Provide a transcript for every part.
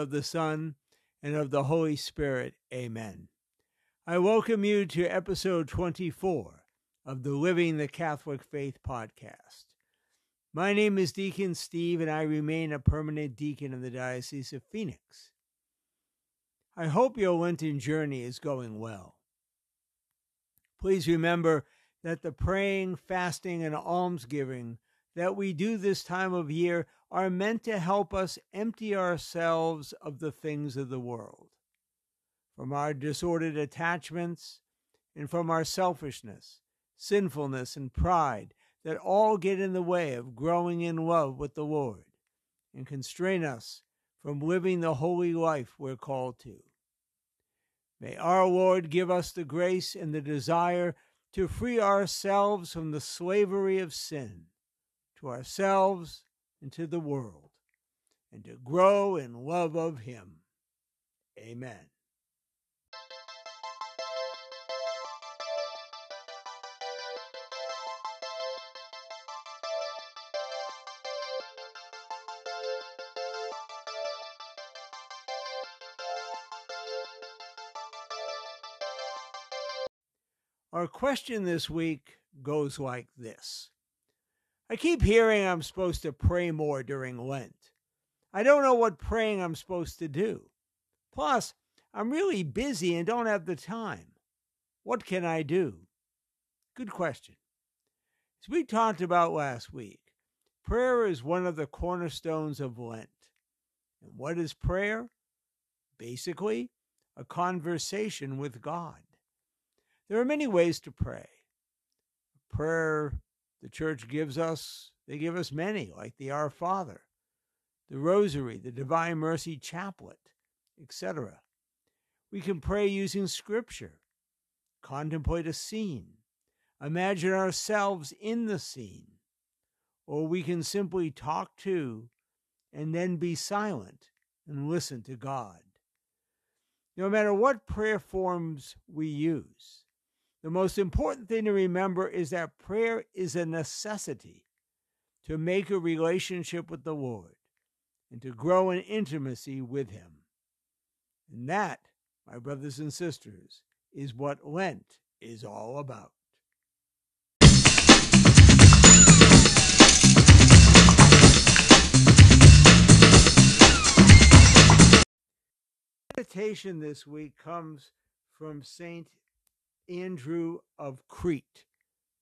Of the Son, and of the Holy Spirit. Amen. I welcome you to episode 24 of the Living the Catholic Faith podcast. My name is Deacon Steve, and I remain a permanent deacon in the Diocese of Phoenix. I hope your Lenten journey is going well. Please remember that the praying, fasting, and almsgiving that we do this time of year are meant to help us empty ourselves of the things of the world, from our disordered attachments, and from our selfishness, sinfulness, and pride that all get in the way of growing in love with the Lord and constrain us from living the holy life we're called to. May our Lord give us the grace and the desire to free ourselves from the slavery of sin, to ourselves and to the world, and to grow in love of Him. Amen. Our question this week goes like this I keep hearing I'm supposed to pray more during Lent. I don't know what praying I'm supposed to do. Plus, I'm really busy and don't have the time. What can I do? Good question. As we talked about last week, prayer is one of the cornerstones of Lent. And what is prayer? Basically, a conversation with God. There are many ways to pray. Prayer the church gives us, they give us many, like the Our Father, the Rosary, the Divine Mercy Chaplet, etc. We can pray using Scripture, contemplate a scene, imagine ourselves in the scene, or we can simply talk to and then be silent and listen to God. No matter what prayer forms we use, the most important thing to remember is that prayer is a necessity to make a relationship with the Lord and to grow in intimacy with Him. And that, my brothers and sisters, is what Lent is all about. Meditation this week comes from Saint Andrew of Crete.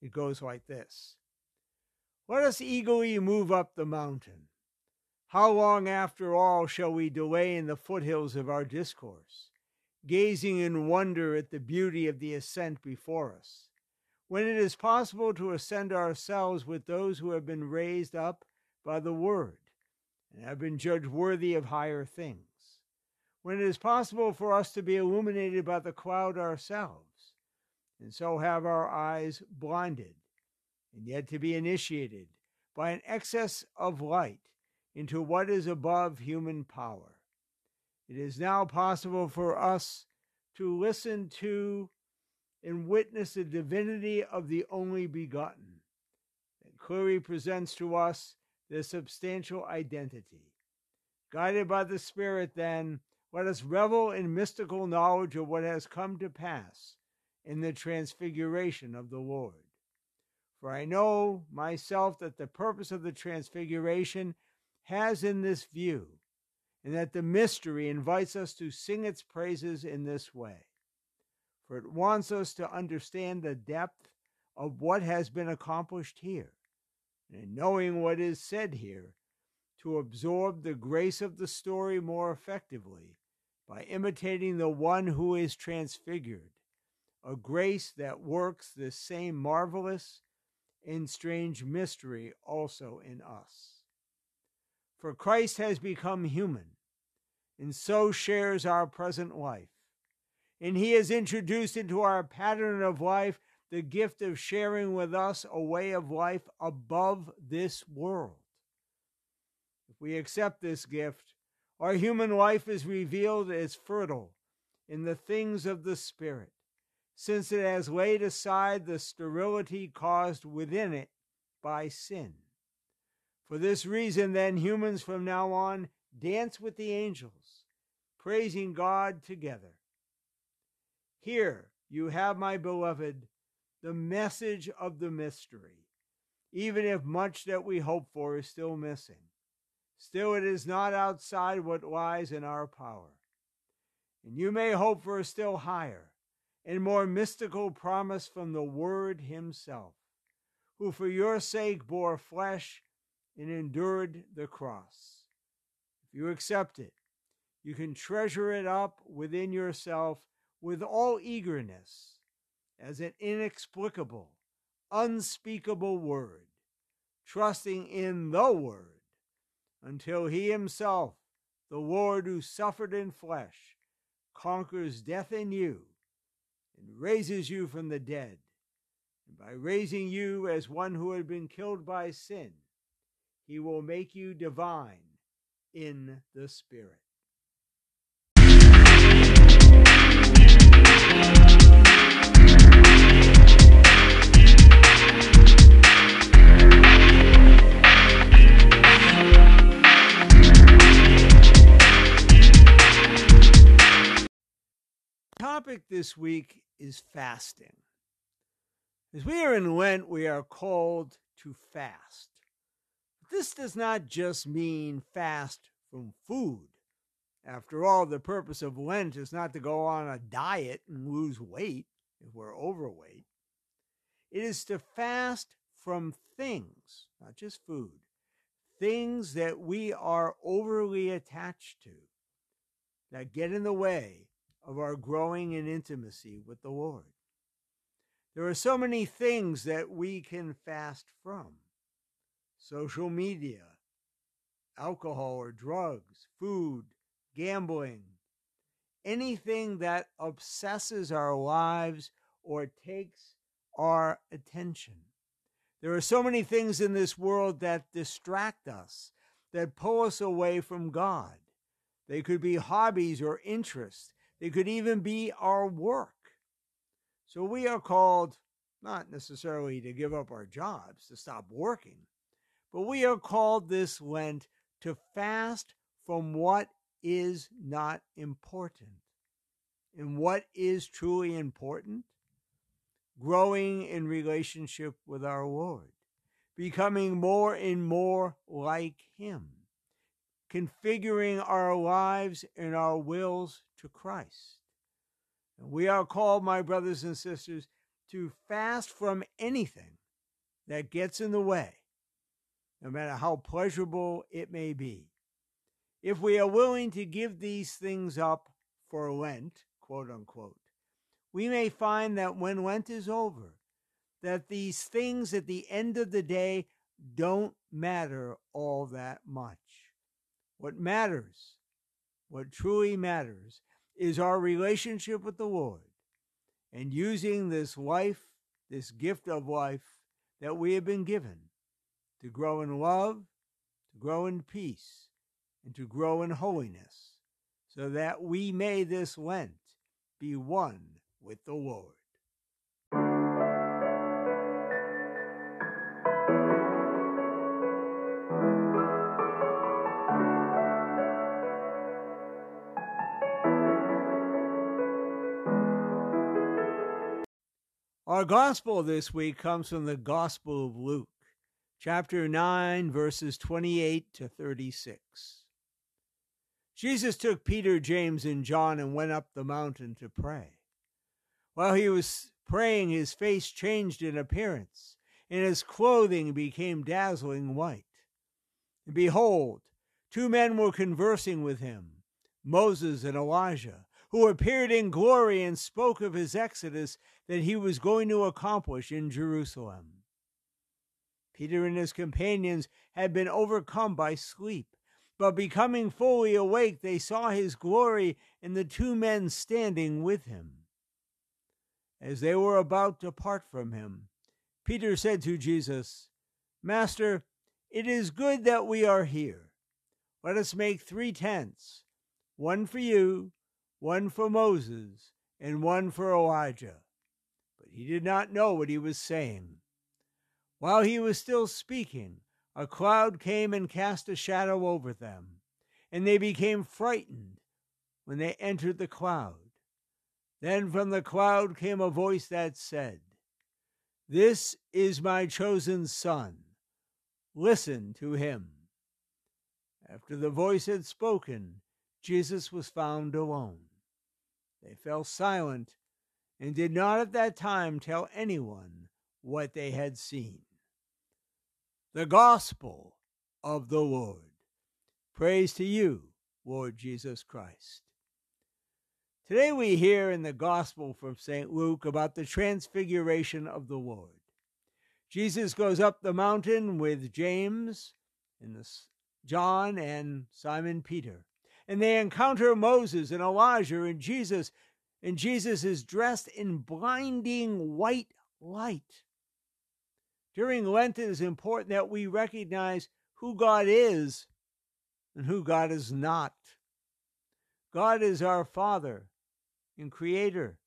It goes like this Let us eagerly move up the mountain. How long, after all, shall we delay in the foothills of our discourse, gazing in wonder at the beauty of the ascent before us, when it is possible to ascend ourselves with those who have been raised up by the Word and have been judged worthy of higher things, when it is possible for us to be illuminated by the cloud ourselves? And so have our eyes blinded, and yet to be initiated by an excess of light into what is above human power. It is now possible for us to listen to and witness the divinity of the only begotten that clearly presents to us the substantial identity. Guided by the Spirit, then, let us revel in mystical knowledge of what has come to pass in the transfiguration of the Lord. For I know myself that the purpose of the transfiguration has in this view, and that the mystery invites us to sing its praises in this way. For it wants us to understand the depth of what has been accomplished here, and knowing what is said here, to absorb the grace of the story more effectively by imitating the one who is transfigured a grace that works the same marvelous and strange mystery also in us. For Christ has become human, and so shares our present life. And he has introduced into our pattern of life the gift of sharing with us a way of life above this world. If we accept this gift, our human life is revealed as fertile in the things of the Spirit since it has laid aside the sterility caused within it by sin. For this reason, then, humans from now on dance with the angels, praising God together. Here you have, my beloved, the message of the mystery, even if much that we hope for is still missing. Still, it is not outside what lies in our power. And you may hope for a still higher and more mystical promise from the Word Himself, who for your sake bore flesh and endured the cross. If you accept it, you can treasure it up within yourself with all eagerness as an inexplicable, unspeakable word, trusting in the Word until He Himself, the Lord who suffered in flesh, conquers death in you and raises you from the dead. And by raising you as one who had been killed by sin, He will make you divine in the Spirit. topic this week is fasting. As we are in Lent, we are called to fast. But This does not just mean fast from food. After all, the purpose of Lent is not to go on a diet and lose weight if we're overweight. It is to fast from things, not just food, things that we are overly attached to that get in the way of our growing in intimacy with the Lord. There are so many things that we can fast from social media, alcohol or drugs, food, gambling, anything that obsesses our lives or takes our attention. There are so many things in this world that distract us, that pull us away from God. They could be hobbies or interests they could even be our work. So we are called not necessarily to give up our jobs, to stop working, but we are called this Lent to fast from what is not important. And what is truly important? Growing in relationship with our Lord, becoming more and more like Him configuring our lives and our wills to Christ. And we are called, my brothers and sisters, to fast from anything that gets in the way, no matter how pleasurable it may be. If we are willing to give these things up for Lent, quote unquote, we may find that when Lent is over, that these things at the end of the day don't matter all that much. What matters, what truly matters, is our relationship with the Lord and using this life, this gift of life that we have been given to grow in love, to grow in peace, and to grow in holiness, so that we may this Lent be one with the Lord. Our gospel this week comes from the Gospel of Luke, chapter 9, verses 28 to 36. Jesus took Peter, James, and John and went up the mountain to pray. While he was praying, his face changed in appearance, and his clothing became dazzling white. And behold, two men were conversing with him, Moses and Elijah who appeared in glory and spoke of his exodus that he was going to accomplish in Jerusalem. Peter and his companions had been overcome by sleep, but becoming fully awake, they saw his glory and the two men standing with him. As they were about to part from him, Peter said to Jesus, Master, it is good that we are here. Let us make three tents one for you, one for Moses, and one for Elijah. But he did not know what he was saying. While he was still speaking, a cloud came and cast a shadow over them. and they became frightened when they entered the cloud. Then from the cloud came a voice that said, This is my chosen Son. Listen to him. After the voice had spoken, Jesus was found alone. They fell silent and did not at that time tell anyone what they had seen. The Gospel of the Lord. Praise to you, Lord Jesus Christ. Today we hear in the Gospel from St. Luke about the transfiguration of the Lord. Jesus goes up the mountain with James and John and Simon Peter, and they encounter Moses and Elijah and Jesus, and Jesus is dressed in blinding white light. During Lent, it is important that we recognize who God is and who God is not. God is our Father and Creator.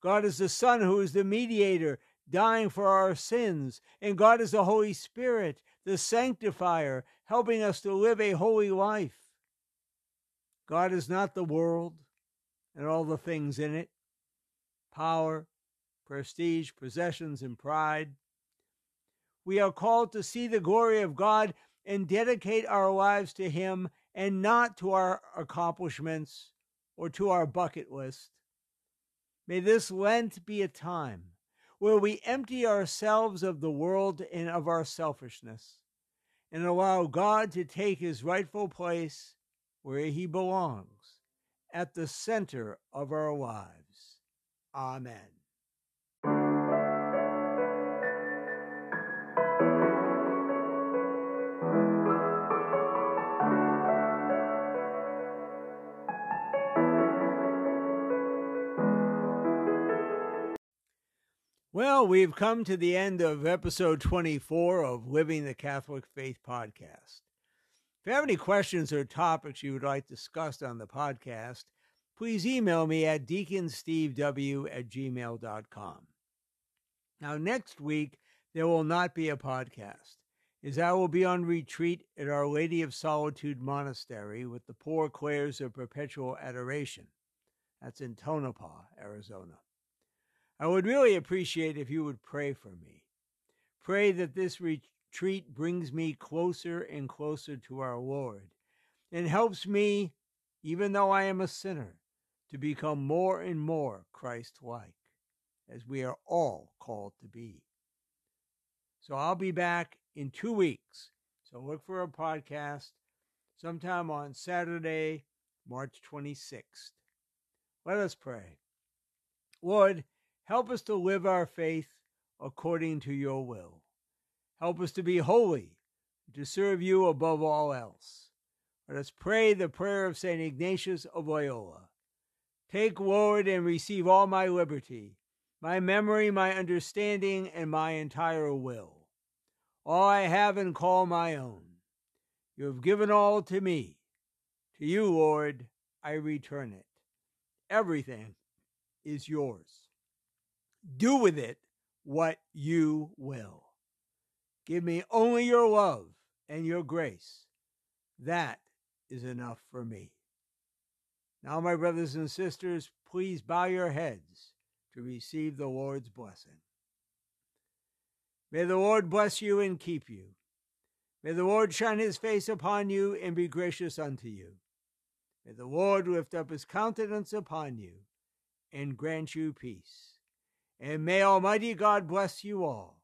God is the Son who is the mediator, dying for our sins. And God is the Holy Spirit, the sanctifier, helping us to live a holy life. God is not the world and all the things in it power, prestige, possessions, and pride. We are called to see the glory of God and dedicate our lives to Him and not to our accomplishments or to our bucket list. May this Lent be a time where we empty ourselves of the world and of our selfishness and allow God to take his rightful place where he belongs at the center of our lives. Amen. Well, we've come to the end of episode 24 of Living the Catholic Faith podcast. If you have any questions or topics you would like discussed on the podcast, please email me at deaconstevew at gmail.com. Now, next week, there will not be a podcast, as I will be on retreat at Our Lady of Solitude Monastery with the Poor Clares of Perpetual Adoration. That's in Tonopah, Arizona. I would really appreciate if you would pray for me. Pray that this retreat brings me closer and closer to our Lord and helps me, even though I am a sinner, to become more and more Christ like, as we are all called to be. So I'll be back in two weeks. So look for a podcast sometime on Saturday, March 26th. Let us pray. Lord, Help us to live our faith according to your will. Help us to be holy, to serve you above all else. Let us pray the prayer of St. Ignatius of Loyola. Take, Lord, and receive all my liberty, my memory, my understanding, and my entire will. All I have and call my own. You have given all to me. To you, Lord, I return it. Everything is yours. Do with it what you will. Give me only your love and your grace. That is enough for me. Now, my brothers and sisters, please bow your heads to receive the Lord's blessing. May the Lord bless you and keep you. May the Lord shine his face upon you and be gracious unto you. May the Lord lift up his countenance upon you and grant you peace. And may Almighty God bless you all,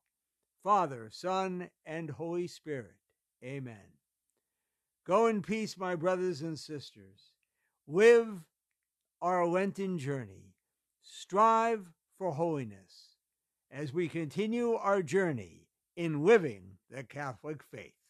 Father, Son, and Holy Spirit. Amen. Go in peace, my brothers and sisters. Live our Lenten journey. Strive for holiness as we continue our journey in living the Catholic faith.